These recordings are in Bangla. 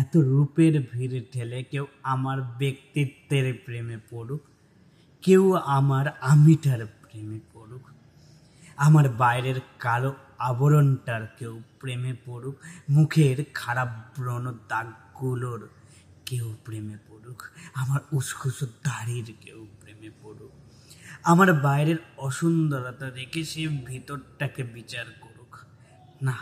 এত রূপের ভিড় ঠেলে কেউ আমার ব্যক্তিত্বের প্রেমে পড়ুক, কেউ আমার আমিটার প্রেমে পড়ুক, আমার বাইরের কালো আবরণটার কেউ প্রেমে পড়ুক, মুখের খারাপ ব্রণ দাগগুলোর কেউ প্রেমে পড়ুক, আমার উস্কুসো দাড়ির কেউ প্রেমে পড়ুক, আমার বাইরের অসুন্দরতা দেখে সে ভিতরটাকে বিচার করুক। না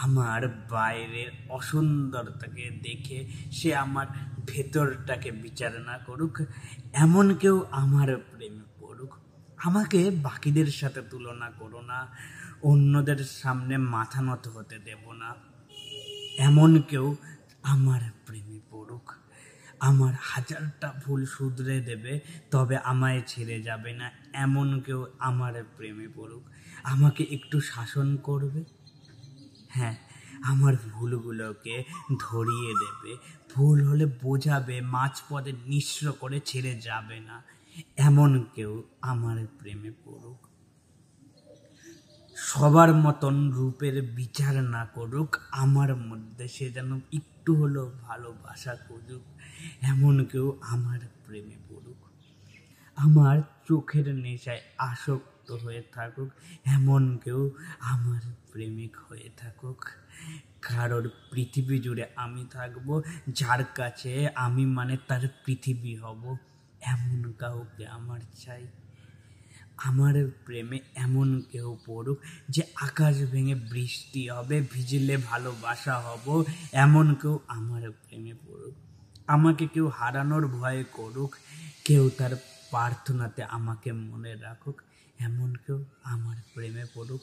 আমার বাইরের অসুন্দরতাকে দেখে সে আমার ভেতরটাকে বিচার না করুক, এমন কেউ আমার প্রেমে পড়ুক। আমাকে বাকিদের সাথে তুলনা করো না, অন্যদের সামনে মাথা নত হতে দেব না। এমন কেউ আমার প্রেমে পড়ুক। আমার হাজারটা ভুল শুধরে দেবে, তবে আমায় ছেড়ে যাবে না। এমন কেউ আমার প্রেমে পড়ুক। আমাকে একটু শাসন করবে। হ্যাঁ আমার ভুলগুলোকে ধরিয়ে দেবে। ভুল হলে বোঝাবে, মাঝপথে নিঃস্র করে ছেড়ে যাবে না। এমন কেউ আমার প্রেমে পড়ুক। সবার মতন রূপের বিচার না করুক, আমার মধ্যে সে যেন একটু হলেও ভালোবাসা করুক এমন কেউ আমার প্রেমে পড়ুক। আমার চোখের নেশায় আসক্ত হয়ে থাকুক, এমন কেউ আমার প্রেমিক হয়ে থাকুক। কারোর পৃথিবী জুড়ে আমি থাকব, যার কাছে আমি মানে তার পৃথিবী হব, এমন কাউকে আমার চাই। আমার প্রেমে এমন কেউ পড়ুক যে আকাশ ভেঙে বৃষ্টি হবে, ভিজলে ভালোবাসা হব, এমন কেউ আমার প্রেমে পড়ুক। আমাকে কেউ হারানোর ভয় করুক, কেউ তার প্রার্থনাতে আমাকে মনে রাখুক, এমন কেউ আমার প্রেমে পড়ুক,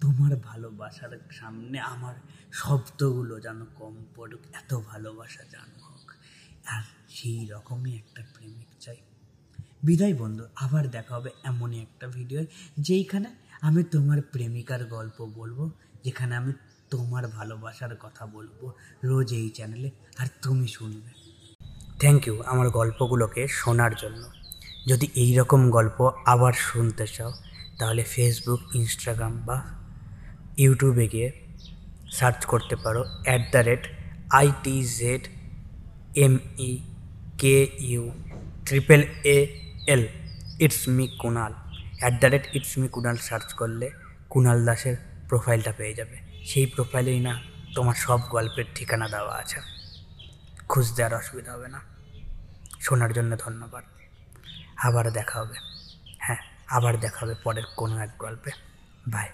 তোমার ভালোবাসার সামনে আমার শব্দগুলো যেন কম পড়ুক, এত ভালোবাসা যেন হোক। আর সেই রকমই একটা প্রেমিক চাই। বিদায় বন্ধু, আবার দেখা হবে এমনই একটা ভিডিও যেইখানে আমি তোমার প্রেমিকার গল্প বলব, যেখানে আমি তোমার ভালোবাসার কথা বলব রোজ এই চ্যানেলে, আর তুমি শুনবে। থ্যাংক ইউ আমার গল্পগুলোকে শোনার জন্য। যদি এই রকম গল্প আবার শুনতে চাও, তাহলে ফেসবুক ইনস্টাগ্রাম বা ইউটিউবে গিয়ে সার্চ করতে পারো at the rate I T Z M E K U triple A L it's me Kunal at the rate it's me Kunal search করলে কুনাল দাসের প্রোফাইলটা পেয়ে যাবে। সেই প্রোফাইলেই না তোমার সব গল্পের ঠিকানা দেওয়া আছে। খুঁজতে আর অসুবিধা হবে না। শোনার জন্য ধন্যবাদ। আবার দেখা হবে। হ্যাঁ আবার দেখা হবে পরের কোনো এক গল্পে। বাই